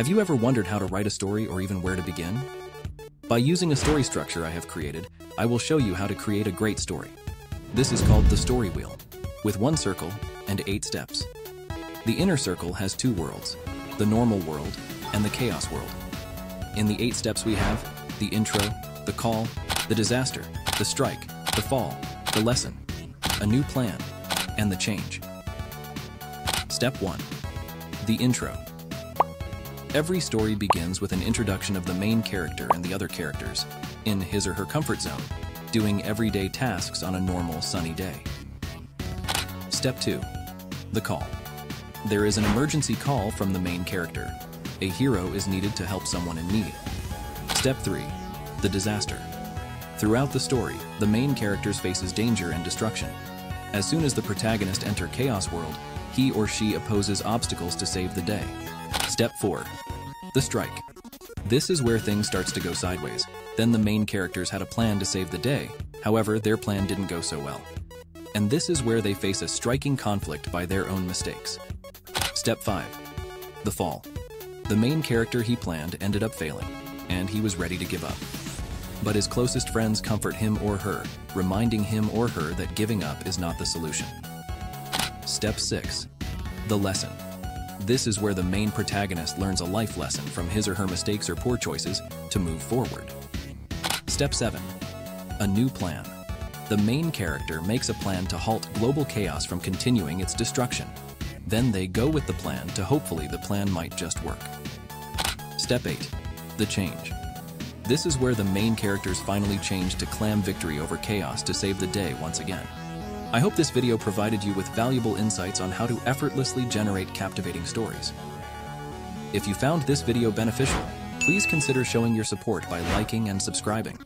Have you ever wondered how to write a story or even where to begin? By using a story structure I have created, I will show you how to create a great story. This is called the story wheel, with one circle and eight steps. The inner circle has two worlds, the normal world and the chaos world. In the eight steps we have the intro, the call, the disaster, the strike, the fall, the lesson, a new plan, and the change. Step 1. The intro. Every story begins with an introduction of the main character and the other characters, in his or her comfort zone, doing everyday tasks on a normal sunny day. Step 2. The call. There is an emergency call from the main character. A hero is needed to help someone in need. Step 3. The disaster. Throughout the story, the main character faces danger and destruction. As soon as the protagonist enter Chaos World, he or she opposes obstacles to save the day. Step 4. The strike. This is where things starts to go sideways. Then the main characters had a plan to save the day. However, their plan didn't go so well. And this is where they face a striking conflict by their own mistakes. Step 5. The fall. The main character he planned ended up failing, and he was ready to give up. But his closest friends comfort him or her, reminding him or her that giving up is not the solution. Step 6. The lesson. This is where the main protagonist learns a life lesson from his or her mistakes or poor choices to move forward. Step 7. A new plan. The main character makes a plan to halt global chaos from continuing its destruction. Then they go with the plan to hopefully the plan might just work. Step 8. The change. This is where the main characters finally change to clam victory over chaos to save the day once again. I hope this video provided you with valuable insights on how to effortlessly generate captivating stories. If you found this video beneficial, please consider showing your support by liking and subscribing.